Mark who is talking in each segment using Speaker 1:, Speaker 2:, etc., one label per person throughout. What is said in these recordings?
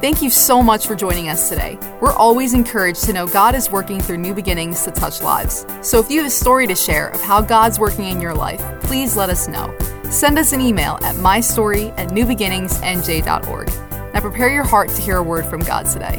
Speaker 1: Thank you so much for joining us today. We're always encouraged to know God is working through new beginnings to touch lives. So if you have a story to share of how God's working in your life, please let us know. Send us an email at mystory at newbeginningsnj.org. Now prepare your heart to hear a word from God today.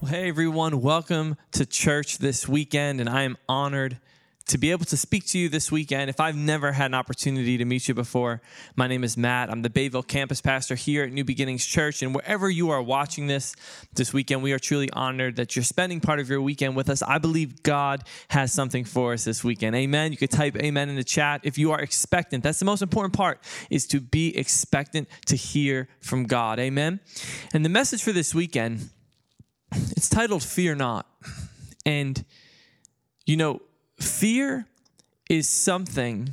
Speaker 2: Well, hey everyone, welcome to church this weekend, and I am honored to be able to speak to you this weekend. If I've never had an opportunity to meet you before, my name is Matt. I'm the Bayville campus pastor here at New Beginnings Church. And wherever you are watching this this weekend, we are truly honored that you're spending part of your weekend with us. I believe God has something for us this weekend. Amen. You could type amen in the chat if you are expectant. That's the most important part is to be expectant to hear from God. Amen. And the message for this weekend, it's titled Fear Not. And you know, fear is something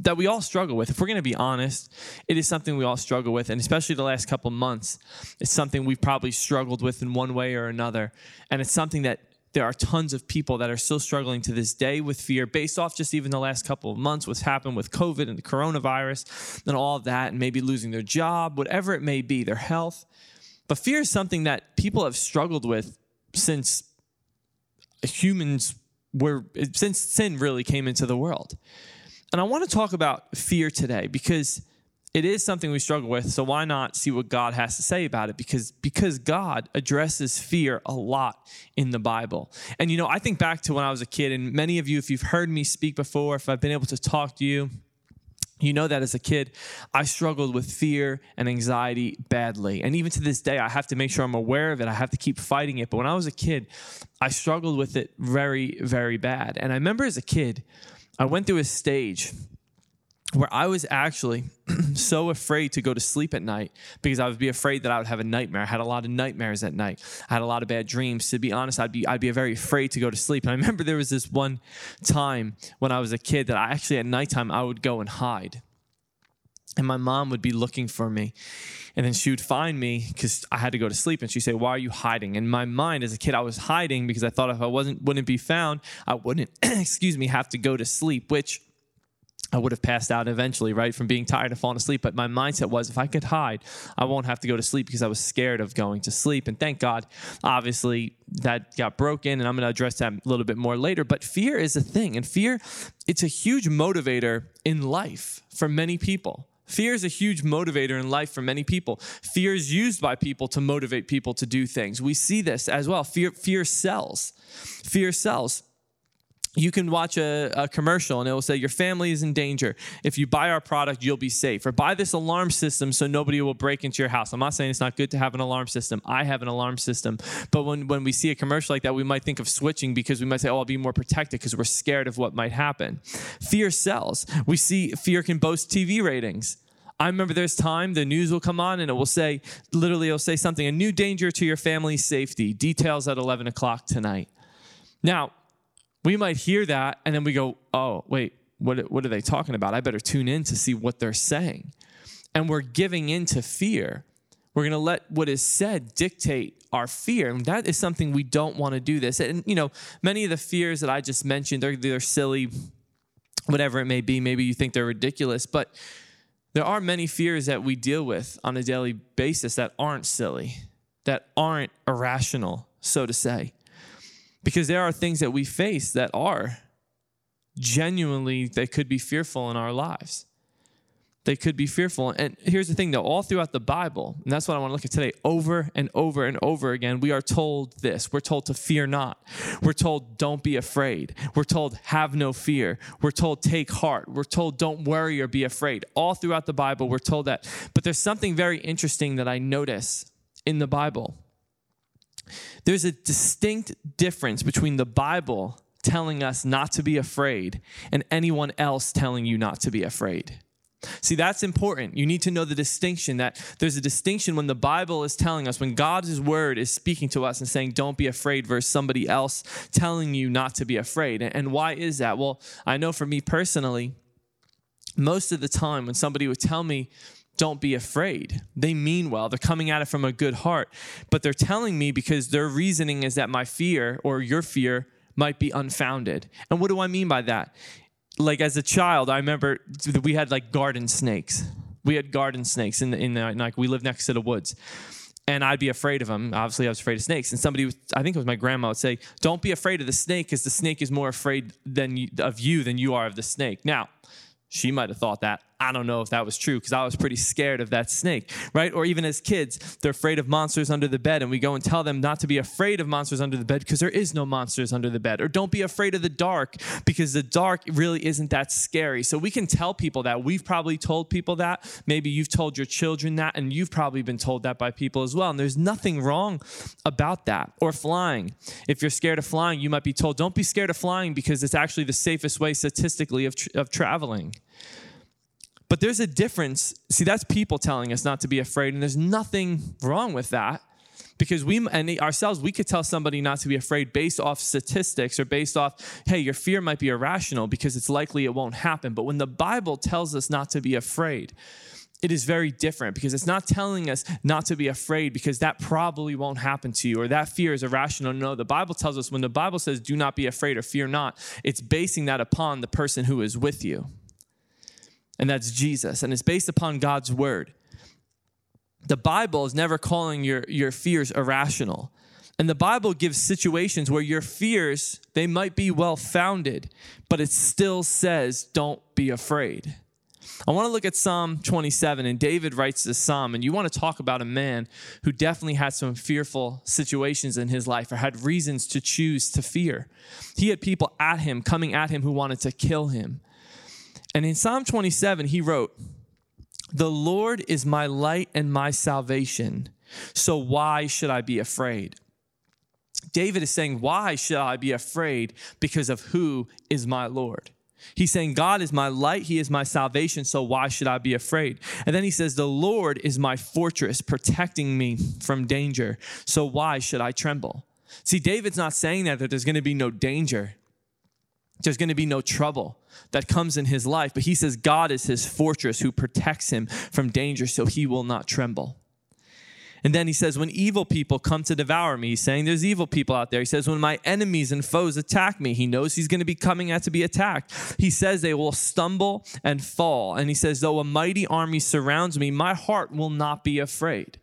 Speaker 2: that we all struggle with. If we're going to be honest, it is something we all struggle with. And especially the last couple months, it's something we've probably struggled with in one way or another. And it's something that there are tons of people that are still struggling to this day with fear based off just even the last couple of months, what's happened with COVID and the coronavirus and all of that, and maybe losing their job, whatever it may be, their health. But fear is something that people have struggled with since humans were since sin really came into the world. And I want to talk about fear today because it is something we struggle with. So why not see what God has to say about it? Because because God addresses fear a lot in the Bible. And you know, I think back to when I was a kid, and many of you, if you've heard me speak before, if I've been able to talk to you, you know that as a kid, I struggled with fear and anxiety badly. And even to this day, I have to make sure I'm aware of it. I have to keep fighting it. But when I was a kid, I struggled with it very, very bad. And I remember as a kid, I went through a stage where I was actually so afraid to go to sleep at night because I would be afraid that I would have a nightmare. I had a lot of nightmares at night. I had a lot of bad dreams. To be honest, I'd be I'd be very afraid to go to sleep. And I remember there was this one time when I was a kid that I actually at nighttime I would go and hide. And my mom would be looking for me. And then she would find me because I had to go to sleep. And she'd say, Why are you hiding? In my mind as a kid, I was hiding because I thought if I wasn't wouldn't be found, I wouldn't, excuse me, have to go to sleep, which I would have passed out eventually, right, from being tired and falling asleep. But my mindset was if I could hide, I won't have to go to sleep because I was scared of going to sleep. And thank God, obviously, that got broken. And I'm going to address that a little bit more later. But fear is a thing. And fear, it's a huge motivator in life for many people. Fear is a huge motivator in life for many people. Fear is used by people to motivate people to do things. We see this as well. Fear, fear sells. Fear sells you can watch a, a, commercial and it will say your family is in danger. If you buy our product you'll be safe. Or buy this alarm system so nobody will break into your house. I'm not saying it's not good to have an alarm system. I have an alarm system. But when, when we see a commercial like that we might think of switching because we might say oh i'll be more protected because we're scared of what might happen. Fear sells. We see fear can boast tv ratings. I remember there's time the news will come on and it will say, literally, it'll say something, a new danger to your family's safety, details at 11 o'clock tonight. Now, we might hear that and then we go, oh, wait, what, what are they talking about? I better tune in to see what they're saying. And we're giving in to fear. We're going to let what is said dictate our fear. And that is something we don't want to do this. And, you know, many of the fears that I just mentioned, they're, they're silly, whatever it may be. Maybe you think they're ridiculous, but there are many fears that we deal with on a daily basis that aren't silly, that aren't irrational, so to say. Because there are things that we face that are genuinely, they could be fearful in our lives. They could be fearful. And here's the thing though, all throughout the Bible, and that's what I want to look at today, over and over and over again, we are told this. We're told to fear not. We're told don't be afraid. We're told have no fear. We're told take heart. We're told don't worry or be afraid. All throughout the Bible, we're told that. But there's something very interesting that I notice in the Bible. There's a distinct difference between the Bible telling us not to be afraid and anyone else telling you not to be afraid. See, that's important. You need to know the distinction that there's a distinction when the Bible is telling us, when God's word is speaking to us and saying, don't be afraid, versus somebody else telling you not to be afraid. And why is that? Well, I know for me personally, most of the time when somebody would tell me don't be afraid. They mean well. They're coming at it from a good heart. But they're telling me because their reasoning is that my fear or your fear might be unfounded. And what do I mean by that? Like as a child, I remember we had like garden snakes. We had garden snakes in the, in the, like we lived next to the woods. And I'd be afraid of them. Obviously, I was afraid of snakes. And somebody, I think it was my grandma, would say, "Don't be afraid of the snake, because the snake is more afraid than you, of you than you are of the snake." Now, she might have thought that. I don't know if that was true because I was pretty scared of that snake, right? Or even as kids, they're afraid of monsters under the bed, and we go and tell them not to be afraid of monsters under the bed because there is no monsters under the bed. Or don't be afraid of the dark because the dark really isn't that scary. So we can tell people that. We've probably told people that. Maybe you've told your children that, and you've probably been told that by people as well. And there's nothing wrong about that. Or flying. If you're scared of flying, you might be told, don't be scared of flying because it's actually the safest way statistically of, of traveling. But there's a difference. See, that's people telling us not to be afraid, and there's nothing wrong with that. Because we and ourselves, we could tell somebody not to be afraid based off statistics or based off, hey, your fear might be irrational because it's likely it won't happen. But when the Bible tells us not to be afraid, it is very different because it's not telling us not to be afraid because that probably won't happen to you or that fear is irrational. No, the Bible tells us when the Bible says do not be afraid or fear not, it's basing that upon the person who is with you and that's Jesus, and it's based upon God's word. The Bible is never calling your, your fears irrational. And the Bible gives situations where your fears, they might be well founded, but it still says, don't be afraid. I want to look at Psalm 27, and David writes this psalm, and you want to talk about a man who definitely had some fearful situations in his life or had reasons to choose to fear. He had people at him, coming at him, who wanted to kill him. And in Psalm 27, he wrote, The Lord is my light and my salvation. So why should I be afraid? David is saying, Why should I be afraid? Because of who is my Lord. He's saying, God is my light, He is my salvation, so why should I be afraid? And then he says, The Lord is my fortress, protecting me from danger, so why should I tremble? See, David's not saying that, that there's going to be no danger there's going to be no trouble that comes in his life. But he says God is his fortress who protects him from danger so he will not tremble. And then he says, when evil people come to devour me, he's saying there's evil people out there. He says, when my enemies and foes attack me, he knows he's going to be coming out to be attacked. He says they will stumble and fall. And he says, though a mighty army surrounds me, my heart will not be afraid.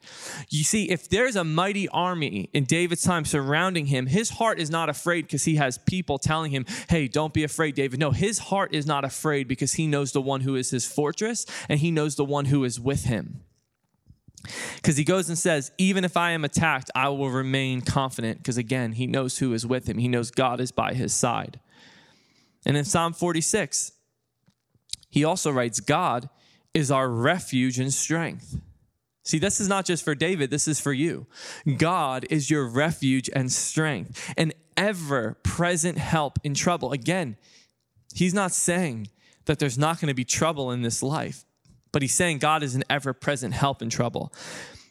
Speaker 2: You see, if there's a mighty army in David's time surrounding him, his heart is not afraid because he has people telling him, hey, don't be afraid, David. No, his heart is not afraid because he knows the one who is his fortress and he knows the one who is with him. Because he goes and says, Even if I am attacked, I will remain confident. Because again, he knows who is with him, he knows God is by his side. And in Psalm 46, he also writes, God is our refuge and strength. See, this is not just for David, this is for you. God is your refuge and strength, an ever present help in trouble. Again, he's not saying that there's not going to be trouble in this life but he's saying God is an ever present help in trouble.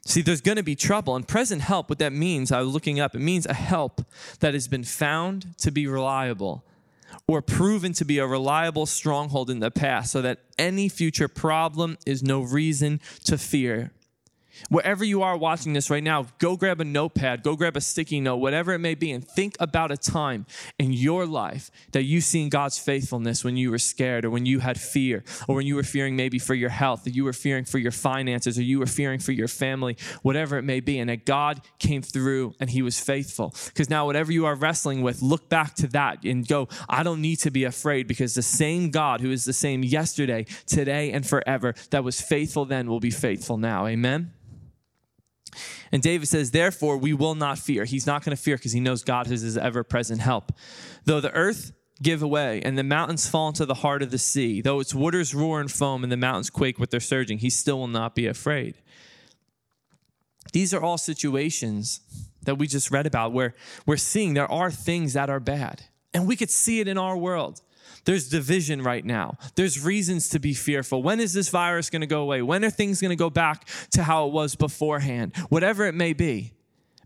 Speaker 2: See, there's going to be trouble. And present help, what that means, I was looking up, it means a help that has been found to be reliable or proven to be a reliable stronghold in the past so that any future problem is no reason to fear. Wherever you are watching this right now, go grab a notepad, go grab a sticky note, whatever it may be, and think about a time in your life that you've seen God's faithfulness when you were scared or when you had fear or when you were fearing maybe for your health, or you were fearing for your finances, or you were fearing for your family, whatever it may be, and that God came through and He was faithful. Because now, whatever you are wrestling with, look back to that and go, I don't need to be afraid because the same God who is the same yesterday, today, and forever that was faithful then will be faithful now. Amen. And David says, Therefore, we will not fear. He's not going to fear because he knows God is his ever present help. Though the earth give away and the mountains fall into the heart of the sea, though its waters roar and foam and the mountains quake with their surging, he still will not be afraid. These are all situations that we just read about where we're seeing there are things that are bad. And we could see it in our world. There's division right now. There's reasons to be fearful. When is this virus going to go away? When are things going to go back to how it was beforehand? Whatever it may be.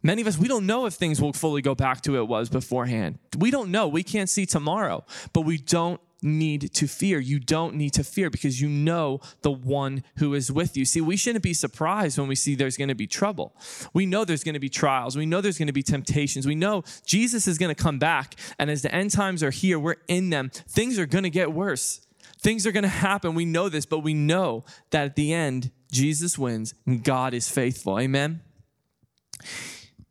Speaker 2: Many of us, we don't know if things will fully go back to it was beforehand. We don't know. We can't see tomorrow, but we don't need to fear. You don't need to fear because you know the one who is with you. See, we shouldn't be surprised when we see there's going to be trouble. We know there's going to be trials. We know there's going to be temptations. We know Jesus is going to come back. And as the end times are here, we're in them. Things are going to get worse. Things are going to happen. We know this, but we know that at the end, Jesus wins and God is faithful. Amen.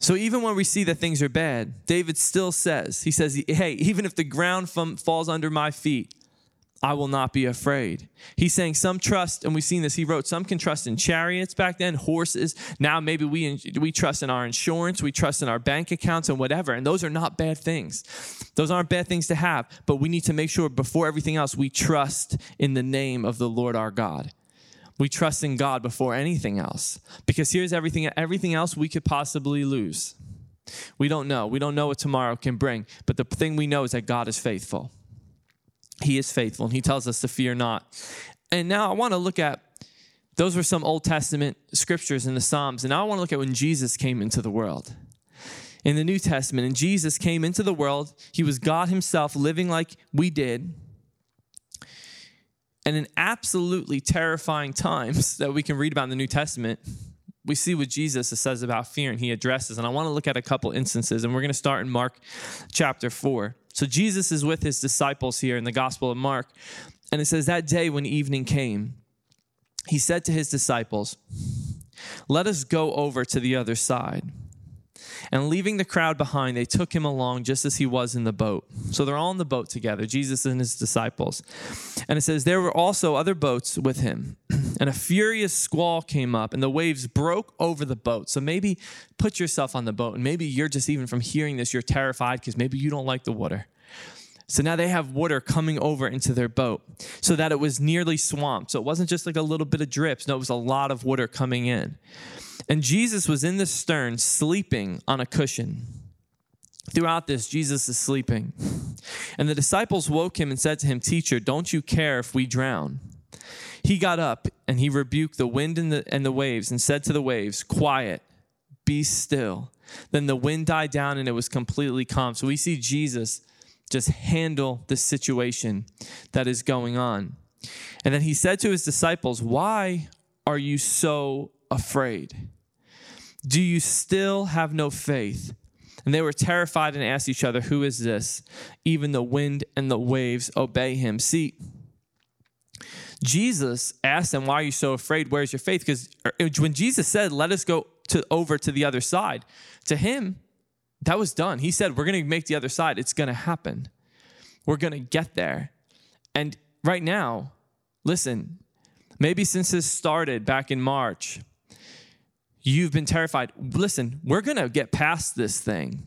Speaker 2: So even when we see that things are bad, David still says, he says, hey, even if the ground from, falls under my feet, I will not be afraid. He's saying some trust, and we've seen this. He wrote some can trust in chariots back then, horses. Now maybe we we trust in our insurance, we trust in our bank accounts, and whatever. And those are not bad things. Those aren't bad things to have. But we need to make sure before everything else, we trust in the name of the Lord our God. We trust in God before anything else, because here's everything. Everything else we could possibly lose. We don't know. We don't know what tomorrow can bring. But the thing we know is that God is faithful. He is faithful, and he tells us to fear not. And now I want to look at those were some Old Testament scriptures in the Psalms. And now I want to look at when Jesus came into the world. In the New Testament, and Jesus came into the world, he was God himself living like we did. And in absolutely terrifying times that we can read about in the New Testament, we see what Jesus says about fear and he addresses. And I want to look at a couple instances, and we're going to start in Mark chapter 4. So Jesus is with his disciples here in the Gospel of Mark. And it says, That day when evening came, he said to his disciples, Let us go over to the other side. And leaving the crowd behind, they took him along just as he was in the boat. So they're all in the boat together, Jesus and his disciples. And it says, There were also other boats with him. And a furious squall came up, and the waves broke over the boat. So maybe put yourself on the boat, and maybe you're just even from hearing this, you're terrified because maybe you don't like the water. So now they have water coming over into their boat so that it was nearly swamped. So it wasn't just like a little bit of drips, no, it was a lot of water coming in. And Jesus was in the stern sleeping on a cushion. Throughout this, Jesus is sleeping. And the disciples woke him and said to him, Teacher, don't you care if we drown? He got up and he rebuked the wind and the, and the waves and said to the waves, Quiet, be still. Then the wind died down and it was completely calm. So we see Jesus just handle the situation that is going on. And then he said to his disciples, Why are you so afraid? Do you still have no faith? And they were terrified and asked each other, Who is this? Even the wind and the waves obey him. See, Jesus asked them, Why are you so afraid? Where's your faith? Because er, when Jesus said, Let us go to, over to the other side, to him, that was done. He said, We're going to make the other side. It's going to happen. We're going to get there. And right now, listen, maybe since this started back in March, you've been terrified. Listen, we're going to get past this thing.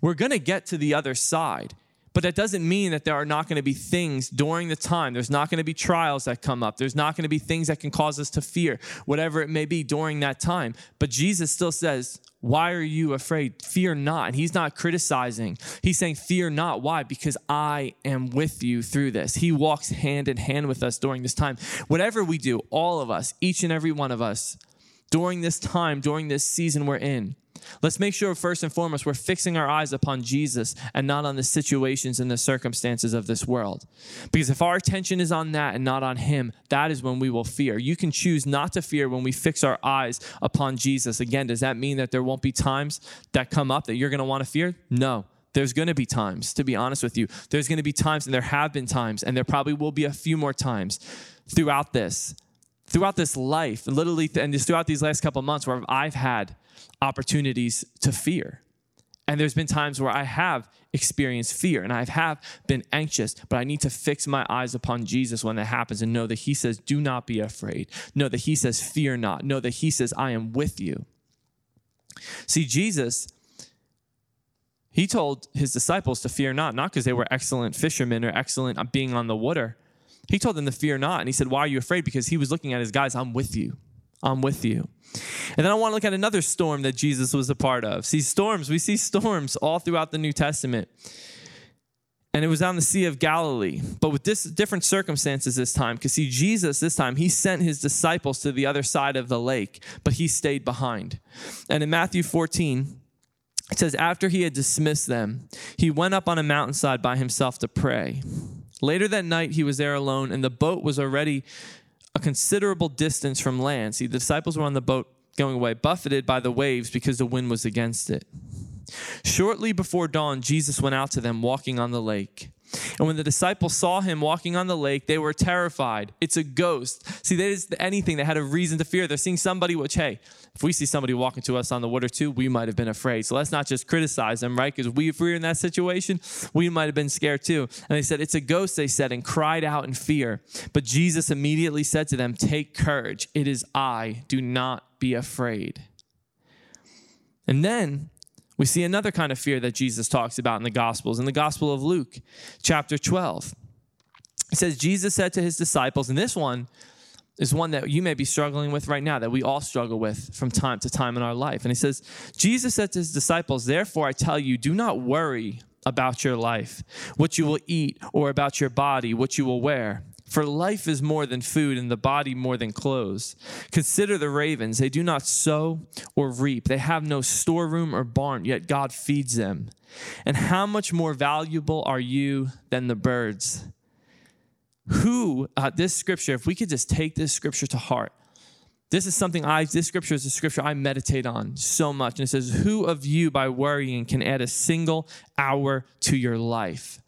Speaker 2: We're going to get to the other side. But that doesn't mean that there are not going to be things during the time. There's not going to be trials that come up. There's not going to be things that can cause us to fear, whatever it may be during that time. But Jesus still says, Why are you afraid? Fear not. And he's not criticizing. He's saying, Fear not. Why? Because I am with you through this. He walks hand in hand with us during this time. Whatever we do, all of us, each and every one of us, during this time, during this season we're in, Let's make sure, first and foremost, we're fixing our eyes upon Jesus and not on the situations and the circumstances of this world. Because if our attention is on that and not on Him, that is when we will fear. You can choose not to fear when we fix our eyes upon Jesus. Again, does that mean that there won't be times that come up that you're going to want to fear? No. There's going to be times, to be honest with you. There's going to be times, and there have been times, and there probably will be a few more times throughout this, throughout this life, literally, and just throughout these last couple months where I've had opportunities to fear. And there's been times where I have experienced fear and I have been anxious, but I need to fix my eyes upon Jesus when that happens and know that He says, Do not be afraid. Know that He says, Fear not. Know that He says, I am with you. See, Jesus, He told His disciples to fear not, not because they were excellent fishermen or excellent being on the water. He told them to fear not. And He said, Why are you afraid? Because He was looking at His guys, I'm with you. I'm with you. And then I want to look at another storm that Jesus was a part of. See, storms, we see storms all throughout the New Testament. And it was on the Sea of Galilee, but with this different circumstances this time. Because see, Jesus this time, he sent his disciples to the other side of the lake, but he stayed behind. And in Matthew 14, it says, After he had dismissed them, he went up on a mountainside by himself to pray. Later that night, he was there alone, and the boat was already a considerable distance from land. See, the disciples were on the boat going away, buffeted by the waves because the wind was against it. Shortly before dawn, Jesus went out to them walking on the lake. And when the disciples saw him walking on the lake, they were terrified. It's a ghost. See, there is anything that had a reason to fear. They're seeing somebody, which, hey, if we see somebody walking to us on the water too, we might have been afraid. So let's not just criticize them, right? Because we, if we were in that situation, we might have been scared too. And they said, It's a ghost, they said, and cried out in fear. But Jesus immediately said to them, Take courage. It is I. Do not be afraid. And then we see another kind of fear that Jesus talks about in the Gospels, in the Gospel of Luke, chapter 12. It says, Jesus said to his disciples, and this one is one that you may be struggling with right now, that we all struggle with from time to time in our life. And he says, Jesus said to his disciples, Therefore I tell you, do not worry about your life, what you will eat, or about your body, what you will wear. For life is more than food, and the body more than clothes. Consider the ravens. They do not sow or reap, they have no storeroom or barn, yet God feeds them. And how much more valuable are you than the birds? Who, uh, this scripture, if we could just take this scripture to heart, this is something I, this scripture is a scripture I meditate on so much. And it says, Who of you by worrying can add a single hour to your life?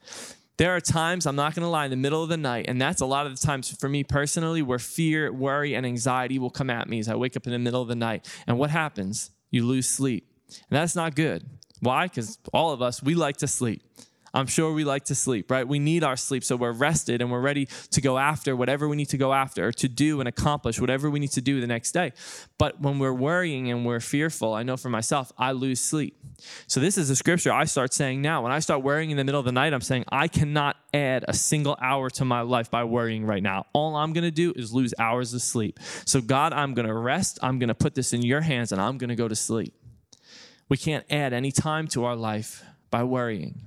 Speaker 2: There are times, I'm not going to lie, in the middle of the night, and that's a lot of the times for me personally, where fear, worry, and anxiety will come at me as I wake up in the middle of the night. And what happens? You lose sleep. And that's not good. Why? Because all of us, we like to sleep. I'm sure we like to sleep, right? We need our sleep so we're rested and we're ready to go after whatever we need to go after or to do and accomplish whatever we need to do the next day. But when we're worrying and we're fearful, I know for myself, I lose sleep. So this is a scripture I start saying now. When I start worrying in the middle of the night, I'm saying I cannot add a single hour to my life by worrying right now. All I'm going to do is lose hours of sleep. So God, I'm going to rest. I'm going to put this in your hands and I'm going to go to sleep. We can't add any time to our life by worrying.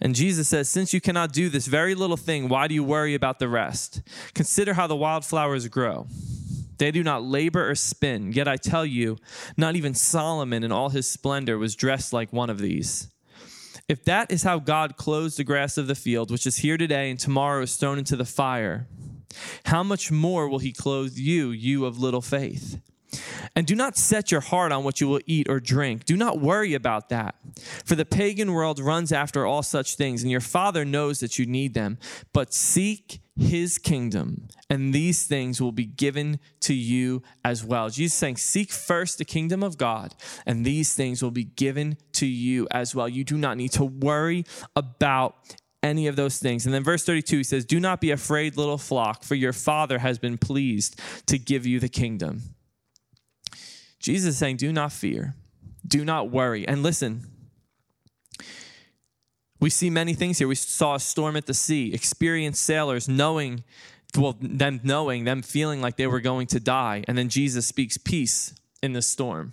Speaker 2: And Jesus says, Since you cannot do this very little thing, why do you worry about the rest? Consider how the wildflowers grow. They do not labor or spin. Yet I tell you, not even Solomon in all his splendor was dressed like one of these. If that is how God clothes the grass of the field, which is here today and tomorrow is thrown into the fire, how much more will he clothe you, you of little faith? And do not set your heart on what you will eat or drink. Do not worry about that. For the pagan world runs after all such things, and your Father knows that you need them. But seek his kingdom, and these things will be given to you as well. Jesus saying, Seek first the kingdom of God, and these things will be given to you as well. You do not need to worry about any of those things. And then verse 32 he says, Do not be afraid, little flock, for your Father has been pleased to give you the kingdom. Jesus is saying, Do not fear, do not worry. And listen, we see many things here. We saw a storm at the sea, experienced sailors knowing, well, them knowing, them feeling like they were going to die. And then Jesus speaks peace in the storm.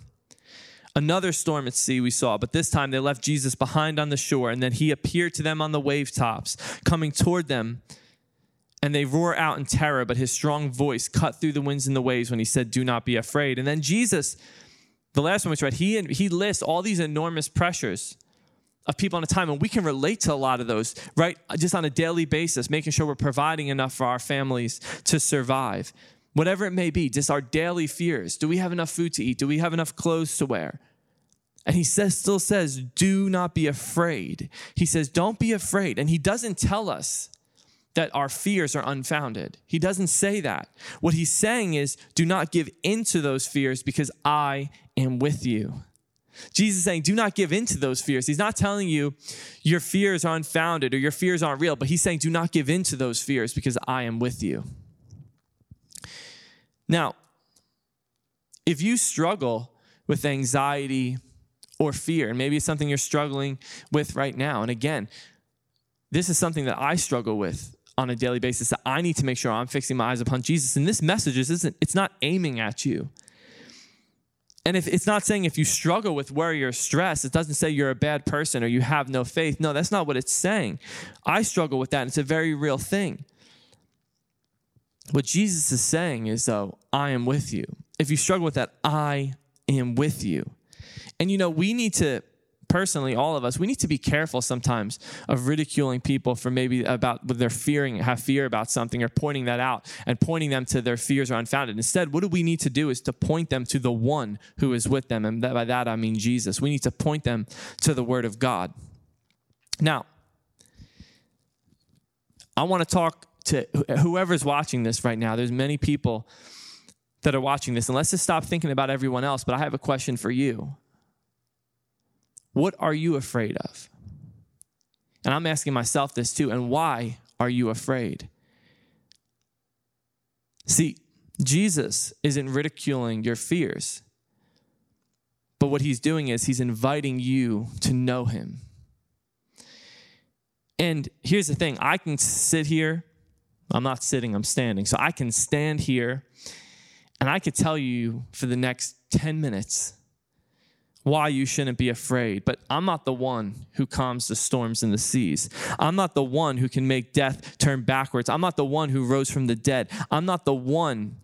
Speaker 2: Another storm at sea we saw, but this time they left Jesus behind on the shore, and then he appeared to them on the wave tops, coming toward them and they roar out in terror, but his strong voice cut through the winds and the waves when he said, Do not be afraid. And then Jesus, the last one we read, he, he lists all these enormous pressures of people on a time, and we can relate to a lot of those, right? Just on a daily basis, making sure we're providing enough for our families to survive. Whatever it may be, just our daily fears. Do we have enough food to eat? Do we have enough clothes to wear? And he says, still says, do not be afraid. He says, don't be afraid. And he doesn't tell us that our fears are unfounded. He doesn't say that. What he's saying is, do not give into those fears because I am with you. Jesus is saying, do not give into those fears. He's not telling you your fears are unfounded or your fears aren't real, but he's saying, do not give into those fears because I am with you. Now, if you struggle with anxiety or fear, and maybe it's something you're struggling with right now, and again, this is something that I struggle with on a daily basis that I need to make sure I'm fixing my eyes upon Jesus. And this message isn't, it's not aiming at you. And if it's not saying if you struggle with worry or stress, it doesn't say you're a bad person or you have no faith. No, that's not what it's saying. I struggle with that. And it's a very real thing. What Jesus is saying is, though, I am with you. If you struggle with that, I am with you. And you know, we need to personally, all of us, we need to be careful sometimes of ridiculing people for maybe about what they're fearing, have fear about something, or pointing that out and pointing them to their fears are unfounded. Instead, what do we need to do is to point them to the one who is with them. And by that, I mean Jesus. We need to point them to the Word of God. Now, I want to talk to whoever's watching this right now. There's many people that are watching this, and let's just stop thinking about everyone else. But I have a question for you. What are you afraid of? And I'm asking myself this too. And why are you afraid? See, Jesus isn't ridiculing your fears, but what he's doing is he's inviting you to know him. And here's the thing I can sit here, I'm not sitting, I'm standing. So I can stand here and I could tell you for the next 10 minutes why you shouldn't be afraid. But I'm not the one who calms the storms and the seas. I'm not the one who can make death turn backwards. I'm not the one who rose from the dead. I'm not the one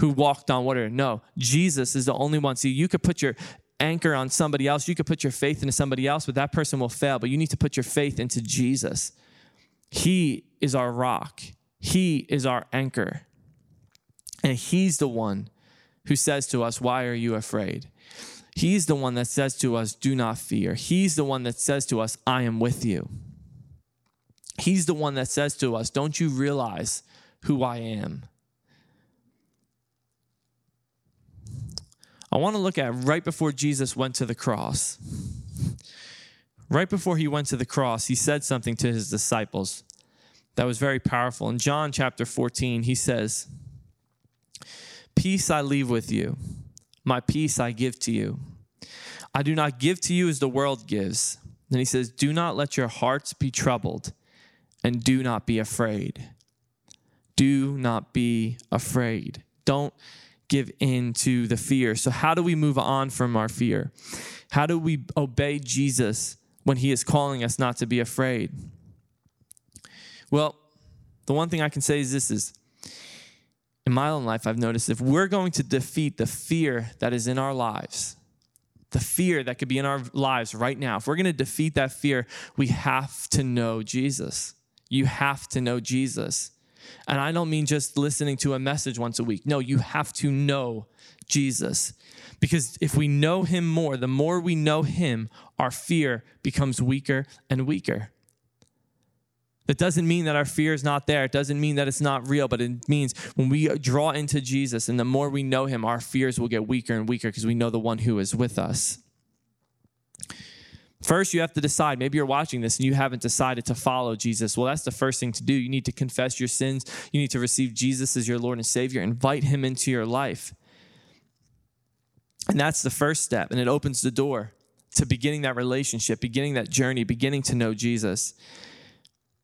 Speaker 2: who walked on water. No, Jesus is the only one. See, you could put your anchor on somebody else, you could put your faith into somebody else, but that person will fail. But you need to put your faith into Jesus. He is our rock, He is our anchor. And He's the one who says to us, Why are you afraid? He's the one that says to us, Do not fear. He's the one that says to us, I am with you. He's the one that says to us, Don't you realize who I am? I want to look at right before Jesus went to the cross. Right before he went to the cross, he said something to his disciples that was very powerful. In John chapter 14, he says, Peace I leave with you my peace I give to you. I do not give to you as the world gives. Then he says, Do not let your hearts be troubled and do not be afraid. Do not be afraid. Don't give in to the fear. So, how do we move on from our fear? How do we obey Jesus when he is calling us not to be afraid? Well, the one thing I can say is this is in my own life, I've noticed if we're going to defeat the fear that is in our lives, the fear that could be in our lives right now, if we're going to defeat that fear, we have to know Jesus. You have to know Jesus. And I don't mean just listening to a message once a week. No, you have to know Jesus. Because if we know him more, the more we know him, our fear becomes weaker and weaker. That doesn't mean that our fear is not there. It doesn't mean that it's not real, but it means when we draw into Jesus and the more we know him, our fears will get weaker and weaker because we know the one who is with us. First, you have to decide. Maybe you're watching this and you haven't decided to follow Jesus. Well, that's the first thing to do. You need to confess your sins. You need to receive Jesus as your Lord and Savior, invite him into your life. And that's the first step, and it opens the door to beginning that relationship, beginning that journey, beginning to know Jesus.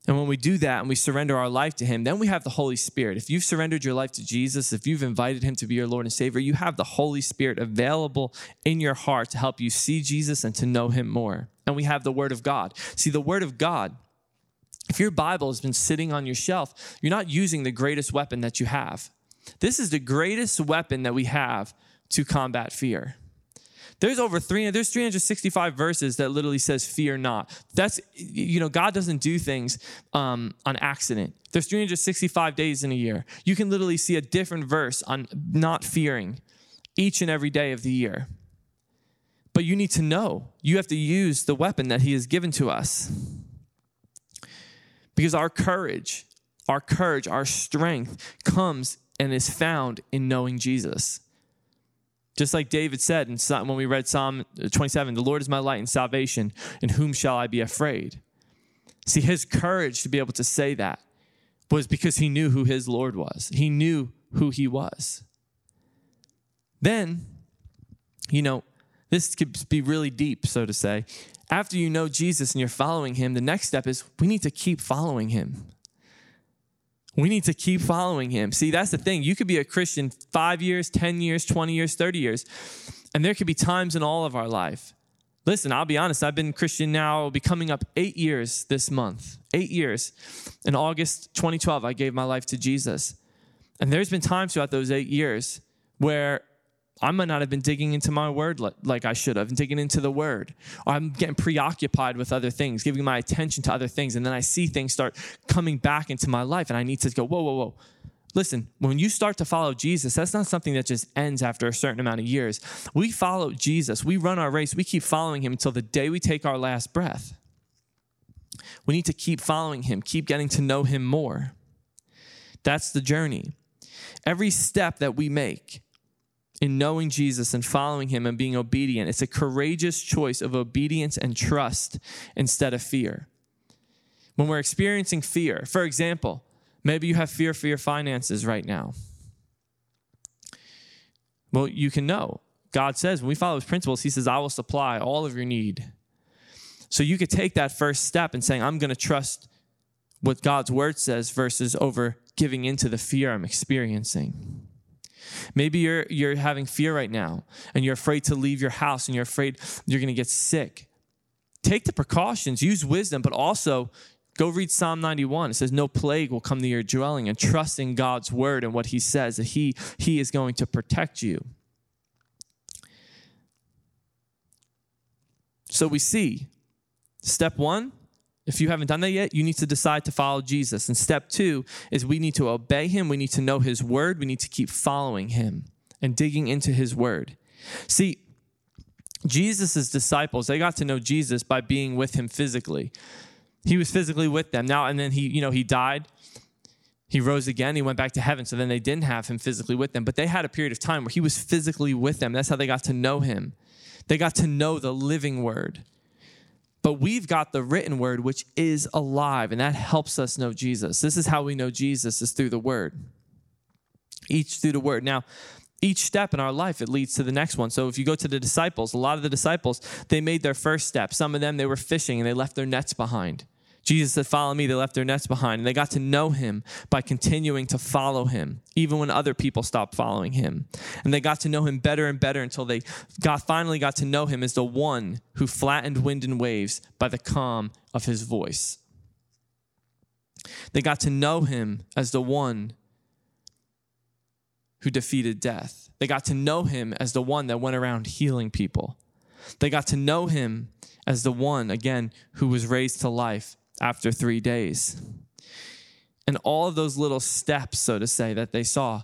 Speaker 2: And when we do that and we surrender our life to Him, then we have the Holy Spirit. If you've surrendered your life to Jesus, if you've invited Him to be your Lord and Savior, you have the Holy Spirit available in your heart to help you see Jesus and to know Him more. And we have the Word of God. See, the Word of God, if your Bible has been sitting on your shelf, you're not using the greatest weapon that you have. This is the greatest weapon that we have to combat fear. There's over three, there's 365 verses that literally says, fear not. That's, you know, God doesn't do things um, on accident. There's 365 days in a year. You can literally see a different verse on not fearing each and every day of the year. But you need to know, you have to use the weapon that He has given to us. Because our courage, our courage, our strength comes and is found in knowing Jesus. Just like David said in, when we read Psalm uh, 27, the Lord is my light and salvation, in whom shall I be afraid? See, his courage to be able to say that was because he knew who his Lord was. He knew who he was. Then, you know, this could be really deep, so to say. After you know Jesus and you're following him, the next step is we need to keep following him. We need to keep following him. See, that's the thing. You could be a Christian five years, 10 years, 20 years, 30 years, and there could be times in all of our life. Listen, I'll be honest, I've been Christian now, be coming up eight years this month. Eight years. In August 2012, I gave my life to Jesus. And there's been times throughout those eight years where I might not have been digging into my word like I should have, and digging into the word. Or I'm getting preoccupied with other things, giving my attention to other things. And then I see things start coming back into my life, and I need to go, whoa, whoa, whoa. Listen, when you start to follow Jesus, that's not something that just ends after a certain amount of years. We follow Jesus, we run our race, we keep following him until the day we take our last breath. We need to keep following him, keep getting to know him more. That's the journey. Every step that we make in knowing Jesus and following him and being obedient, it's a courageous choice of obedience and trust instead of fear. When we're experiencing fear, for example, maybe you have fear for your finances right now. Well, you can know. God says, when we follow his principles, he says, I will supply all of your need. So you could take that first step and saying, I'm going to trust what God's word says versus over giving into the fear I'm experiencing. Maybe you're you're having fear right now and you're afraid to leave your house and you're afraid you're going to get sick. Take the precautions, use wisdom, but also go read Psalm 91. It says no plague will come to your dwelling and trust in God's word and what he says that he he is going to protect you. So we see step 1 if you haven't done that yet, you need to decide to follow Jesus. And step two is we need to obey him. We need to know his word. We need to keep following him and digging into his word. See, Jesus' disciples, they got to know Jesus by being with him physically. He was physically with them. Now, and then he, you know, he died. He rose again. He went back to heaven. So then they didn't have him physically with them. But they had a period of time where he was physically with them. That's how they got to know him. They got to know the living word. But we've got the written word, which is alive, and that helps us know Jesus. This is how we know Jesus is through the word. Each through the word. Now, each step in our life, it leads to the next one. So if you go to the disciples, a lot of the disciples, they made their first step. Some of them, they were fishing and they left their nets behind. Jesus said, Follow me. They left their nets behind. And they got to know him by continuing to follow him, even when other people stopped following him. And they got to know him better and better until they got, finally got to know him as the one who flattened wind and waves by the calm of his voice. They got to know him as the one who defeated death. They got to know him as the one that went around healing people. They got to know him as the one, again, who was raised to life after three days. And all of those little steps, so to say, that they saw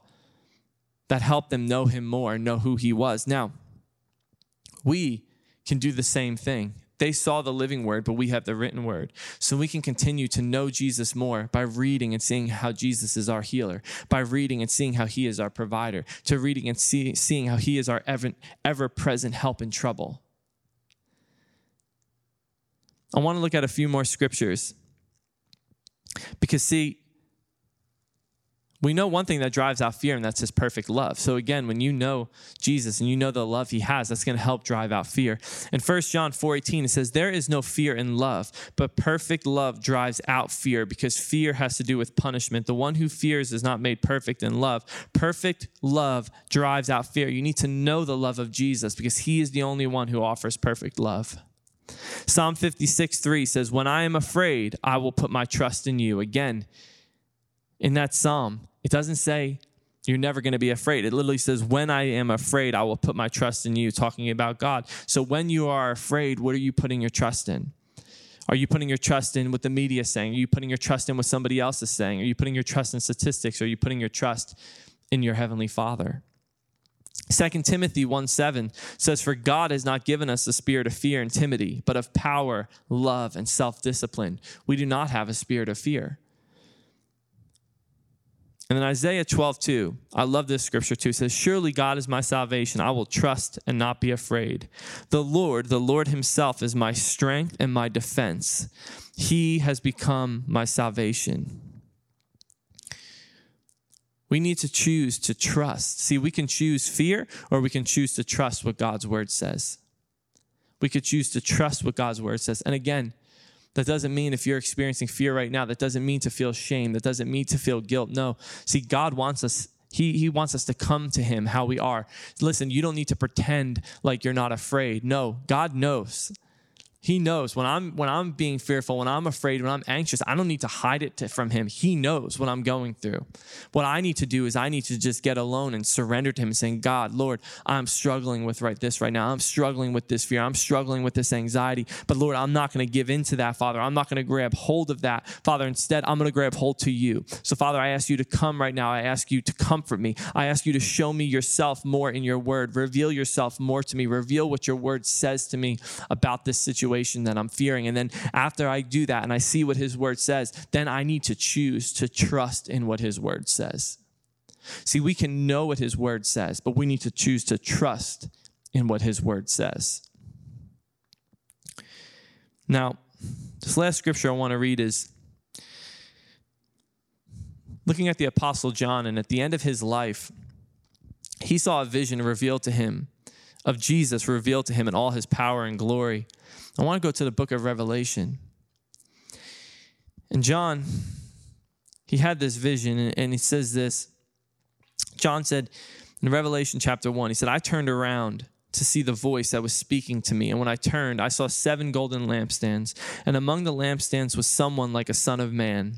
Speaker 2: that helped them know him more and know who he was. Now, we can do the same thing. They saw the living word, but we have the written word. So we can continue to know Jesus more by reading and seeing how Jesus is our healer, by reading and seeing how he is our provider, to reading and see, seeing how he is our ever, ever present help in trouble. I want to look at a few more scriptures. Because, see, we know one thing that drives out fear, and that's his perfect love. So, again, when you know Jesus and you know the love he has, that's going to help drive out fear. In 1 John 4 18, it says, There is no fear in love, but perfect love drives out fear because fear has to do with punishment. The one who fears is not made perfect in love. Perfect love drives out fear. You need to know the love of Jesus because he is the only one who offers perfect love. Psalm 56 3 says, When I am afraid, I will put my trust in you. Again, in that psalm, it doesn't say you're never going to be afraid. It literally says, When I am afraid, I will put my trust in you, talking about God. So when you are afraid, what are you putting your trust in? Are you putting your trust in what the media is saying? Are you putting your trust in what somebody else is saying? Are you putting your trust in statistics? Are you putting your trust in your Heavenly Father? 2 Timothy 1 7 says, For God has not given us a spirit of fear and timidity, but of power, love, and self discipline. We do not have a spirit of fear. And then Isaiah 12 2, I love this scripture too, says, Surely God is my salvation. I will trust and not be afraid. The Lord, the Lord Himself, is my strength and my defense. He has become my salvation. We need to choose to trust. See, we can choose fear or we can choose to trust what God's word says. We could choose to trust what God's word says. And again, that doesn't mean if you're experiencing fear right now, that doesn't mean to feel shame. That doesn't mean to feel guilt. No. See, God wants us he, he wants us to come to him how we are. Listen, you don't need to pretend like you're not afraid. No, God knows. He knows when I'm when I'm being fearful, when I'm afraid, when I'm anxious, I don't need to hide it to, from him. He knows what I'm going through. What I need to do is I need to just get alone and surrender to him and saying, "God, Lord, I'm struggling with right this right now. I'm struggling with this fear. I'm struggling with this anxiety. But Lord, I'm not going to give in to that, Father. I'm not going to grab hold of that. Father, instead, I'm going to grab hold to you. So, Father, I ask you to come right now. I ask you to comfort me. I ask you to show me yourself more in your word. Reveal yourself more to me. Reveal what your word says to me about this situation situation that I'm fearing. And then after I do that and I see what his word says, then I need to choose to trust in what his word says. See, we can know what his word says, but we need to choose to trust in what his word says. Now, this last scripture I want to read is looking at the Apostle John, and at the end of his life, he saw a vision revealed to him of Jesus revealed to him in all his power and glory. I want to go to the book of Revelation. And John, he had this vision, and he says this. John said in Revelation chapter 1, he said, I turned around to see the voice that was speaking to me. And when I turned, I saw seven golden lampstands. And among the lampstands was someone like a son of man,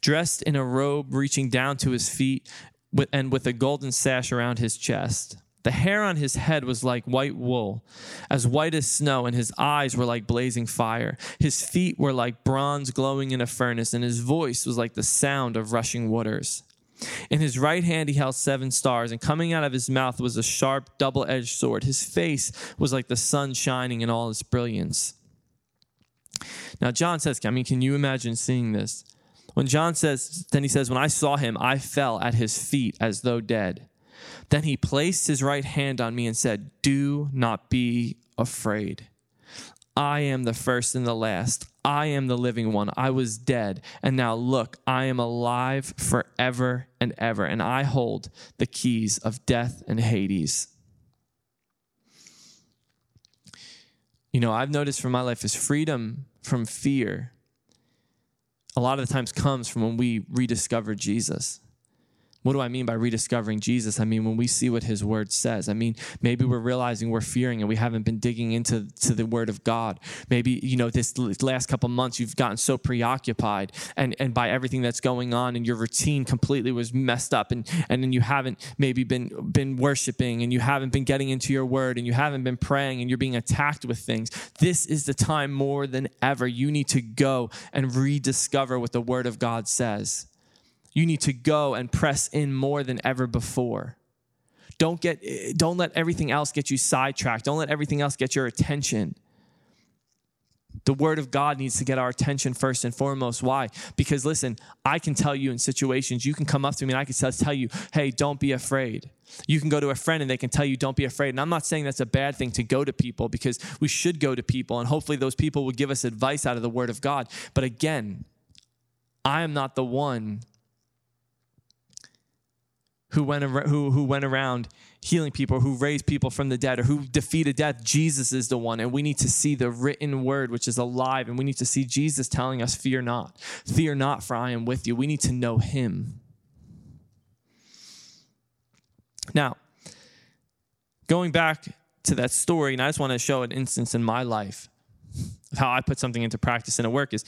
Speaker 2: dressed in a robe reaching down to his feet and with a golden sash around his chest. The hair on his head was like white wool, as white as snow, and his eyes were like blazing fire. His feet were like bronze glowing in a furnace, and his voice was like the sound of rushing waters. In his right hand he held seven stars, and coming out of his mouth was a sharp, double edged sword. His face was like the sun shining in all its brilliance. Now, John says, I mean, can you imagine seeing this? When John says, then he says, When I saw him, I fell at his feet as though dead. Then he placed his right hand on me and said, Do not be afraid. I am the first and the last. I am the living one. I was dead, and now look, I am alive forever and ever, and I hold the keys of death and Hades. You know, I've noticed from my life is freedom from fear a lot of the times comes from when we rediscover Jesus. What do I mean by rediscovering Jesus? I mean, when we see what his word says. I mean, maybe we're realizing we're fearing and we haven't been digging into to the word of God. Maybe, you know, this last couple months you've gotten so preoccupied and, and by everything that's going on and your routine completely was messed up and, and then you haven't maybe been been worshiping and you haven't been getting into your word and you haven't been praying and you're being attacked with things. This is the time more than ever. You need to go and rediscover what the word of God says you need to go and press in more than ever before. Don't get don't let everything else get you sidetracked. Don't let everything else get your attention. The word of God needs to get our attention first and foremost. Why? Because listen, I can tell you in situations, you can come up to me and I can tell you, hey, don't be afraid. You can go to a friend and they can tell you, don't be afraid. And I'm not saying that's a bad thing to go to people because we should go to people and hopefully those people will give us advice out of the word of God. But again, I am not the one who went, who, who went around healing people, who raised people from the dead, or who defeated death. Jesus is the one. And we need to see the written word, which is alive. And we need to see Jesus telling us, Fear not. Fear not, for I am with you. We need to know him. Now, going back to that story, and I just want to show an instance in my life of how I put something into practice in a work is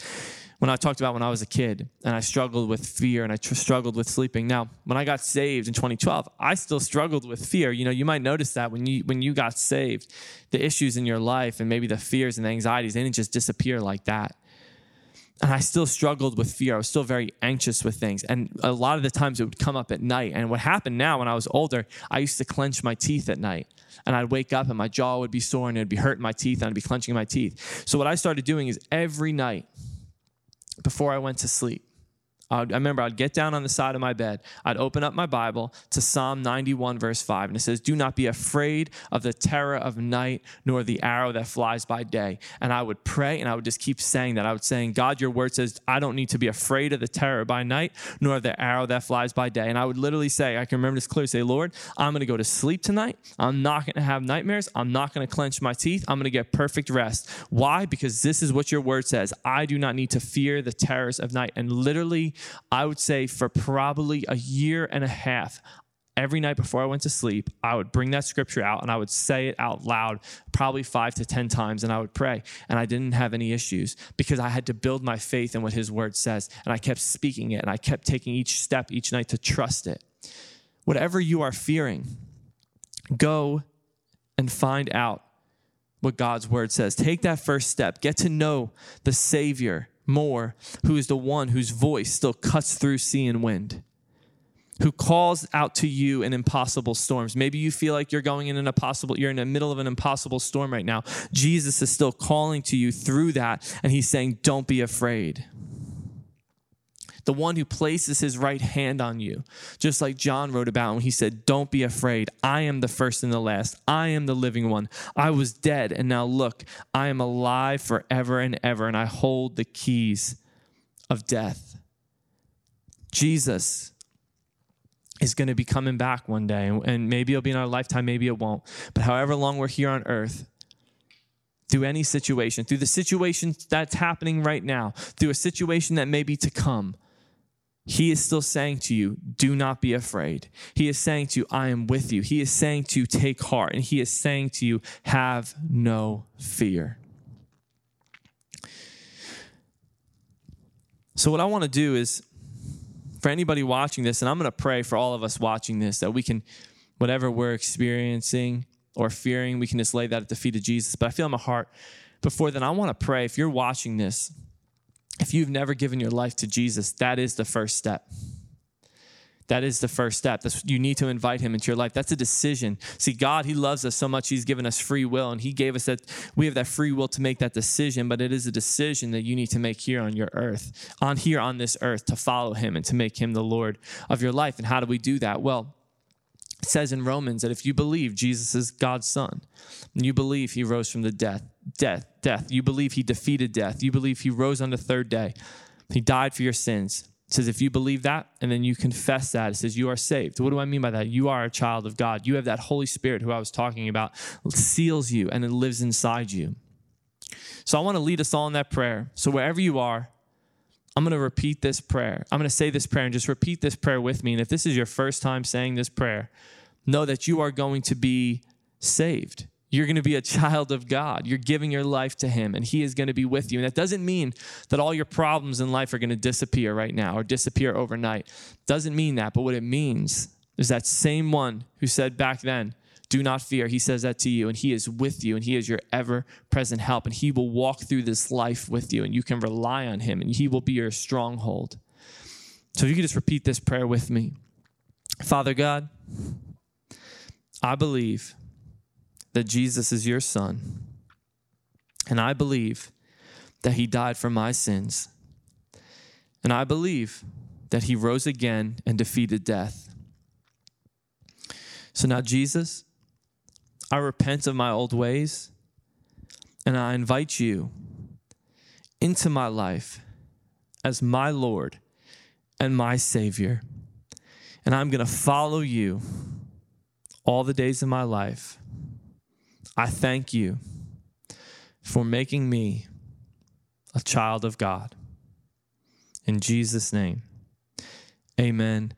Speaker 2: when I talked about when I was a kid and I struggled with fear and I tr- struggled with sleeping. Now, when I got saved in 2012, I still struggled with fear. You know, you might notice that when you when you got saved, the issues in your life and maybe the fears and anxieties they didn't just disappear like that. And I still struggled with fear. I was still very anxious with things. And a lot of the times it would come up at night. And what happened now when I was older, I used to clench my teeth at night. And I'd wake up and my jaw would be sore and it'd be hurting my teeth and I'd be clenching my teeth. So what I started doing is every night before I went to sleep. I remember I'd get down on the side of my bed. I'd open up my Bible to Psalm 91, verse 5, and it says, Do not be afraid of the terror of night, nor the arrow that flies by day. And I would pray and I would just keep saying that. I would saying, God, your word says, I don't need to be afraid of the terror by night, nor the arrow that flies by day. And I would literally say, I can remember this clearly say, Lord, I'm going to go to sleep tonight. I'm not going to have nightmares. I'm not going to clench my teeth. I'm going to get perfect rest. Why? Because this is what your word says. I do not need to fear the terrors of night. And literally, I would say for probably a year and a half, every night before I went to sleep, I would bring that scripture out and I would say it out loud, probably five to 10 times, and I would pray. And I didn't have any issues because I had to build my faith in what his word says. And I kept speaking it and I kept taking each step each night to trust it. Whatever you are fearing, go and find out what God's word says. Take that first step, get to know the Savior more, who is the one whose voice still cuts through sea and wind. who calls out to you in impossible storms. Maybe you feel like you're going in an impossible, you're in the middle of an impossible storm right now. Jesus is still calling to you through that, and he's saying, Don't be afraid. The one who places his right hand on you, just like John wrote about when he said, Don't be afraid. I am the first and the last. I am the living one. I was dead, and now look, I am alive forever and ever, and I hold the keys of death. Jesus is going to be coming back one day, and maybe it'll be in our lifetime, maybe it won't. But however long we're here on earth, through any situation, through the situation that's happening right now, through a situation that may be to come, he is still saying to you, do not be afraid. He is saying to you, I am with you. He is saying to you, take heart. And he is saying to you, have no fear. So, what I want to do is for anybody watching this, and I'm going to pray for all of us watching this, that we can, whatever we're experiencing or fearing, we can just lay that at the feet of Jesus. But I feel in my heart, before then, I want to pray. If you're watching this, if you've never given your life to Jesus, that is the first step. That is the first step. That's, you need to invite him into your life. That's a decision. See, God, he loves us so much. He's given us free will, and he gave us that. We have that free will to make that decision, but it is a decision that you need to make here on your earth, on here on this earth, to follow him and to make him the Lord of your life. And how do we do that? Well, it says in Romans that if you believe Jesus is God's son, and you believe he rose from the death, death, death, you believe he defeated death, you believe he rose on the third day, he died for your sins it says if you believe that and then you confess that, it says you are saved. What do I mean by that? You are a child of God. You have that Holy Spirit who I was talking about, seals you and it lives inside you. So I want to lead us all in that prayer. So wherever you are, I'm going to repeat this prayer. I'm going to say this prayer and just repeat this prayer with me. And if this is your first time saying this prayer, know that you are going to be saved. You're going to be a child of God. You're giving your life to Him, and He is going to be with you. And that doesn't mean that all your problems in life are going to disappear right now or disappear overnight. Doesn't mean that. But what it means is that same one who said back then, do not fear. He says that to you, and He is with you, and He is your ever present help. And He will walk through this life with you, and you can rely on Him, and He will be your stronghold. So if you could just repeat this prayer with me Father God, I believe that Jesus is your son. And I believe that he died for my sins. And I believe that he rose again and defeated death. So now, Jesus, I repent of my old ways and I invite you into my life as my Lord and my Savior. And I'm going to follow you all the days of my life. I thank you for making me a child of God. In Jesus' name, amen.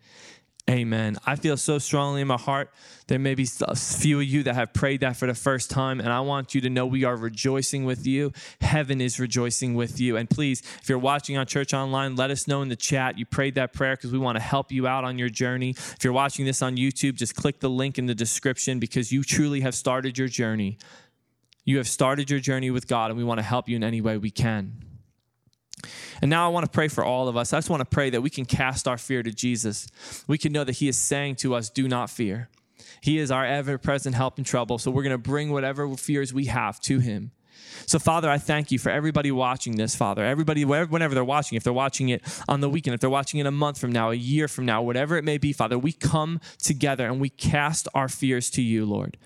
Speaker 2: Amen. I feel so strongly in my heart. There may be a few of you that have prayed that for the first time, and I want you to know we are rejoicing with you. Heaven is rejoicing with you. And please, if you're watching on Church Online, let us know in the chat you prayed that prayer because we want to help you out on your journey. If you're watching this on YouTube, just click the link in the description because you truly have started your journey. You have started your journey with God, and we want to help you in any way we can. And now I want to pray for all of us. I just want to pray that we can cast our fear to Jesus. We can know that He is saying to us, Do not fear. He is our ever present help in trouble. So we're going to bring whatever fears we have to Him. So, Father, I thank you for everybody watching this, Father. Everybody, whenever they're watching, if they're watching it on the weekend, if they're watching it a month from now, a year from now, whatever it may be, Father, we come together and we cast our fears to you, Lord.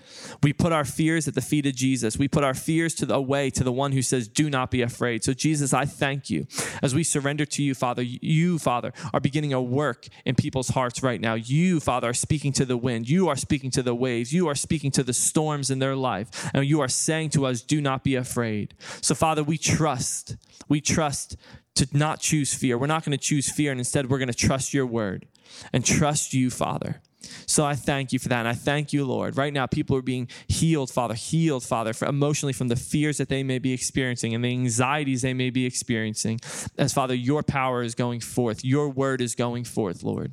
Speaker 2: We put our fears at the feet of Jesus. We put our fears to the way to the one who says, Do not be afraid. So, Jesus, I thank you as we surrender to you, Father. You, Father, are beginning a work in people's hearts right now. You, Father, are speaking to the wind. You are speaking to the waves. You are speaking to the storms in their life. And you are saying to us, Do not be afraid afraid. So, Father, we trust. We trust to not choose fear. We're not going to choose fear, and instead, we're going to trust your word and trust you, Father. So I thank you for that. And I thank you, Lord. Right now, people are being healed, Father, healed, Father, emotionally from the fears that they may be experiencing and the anxieties they may be experiencing. As, Father, your power is going forth, your word is going forth, Lord.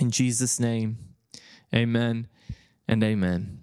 Speaker 2: In Jesus' name, amen and amen.